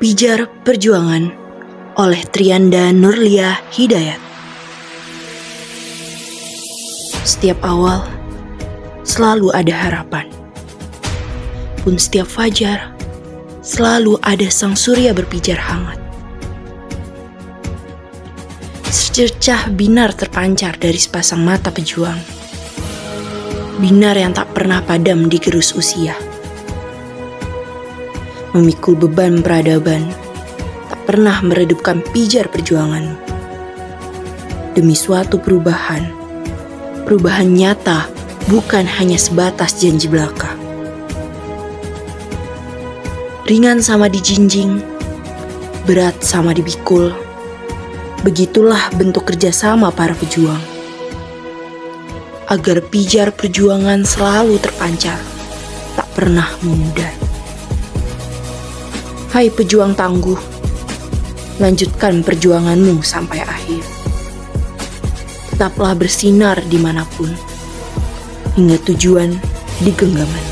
Pijar Perjuangan oleh Trianda Nurlia Hidayat. Setiap awal selalu ada harapan. Pun setiap fajar selalu ada sang surya berpijar hangat. Secercah binar terpancar dari sepasang mata pejuang. Binar yang tak pernah padam di gerus usia memikul beban peradaban, tak pernah meredupkan pijar perjuangan. Demi suatu perubahan, perubahan nyata bukan hanya sebatas janji belaka. Ringan sama dijinjing, berat sama dibikul. Begitulah bentuk kerjasama para pejuang. Agar pijar perjuangan selalu terpancar, tak pernah memudar. Hai pejuang tangguh, lanjutkan perjuanganmu sampai akhir. Tetaplah bersinar di mana pun, hingga tujuan di.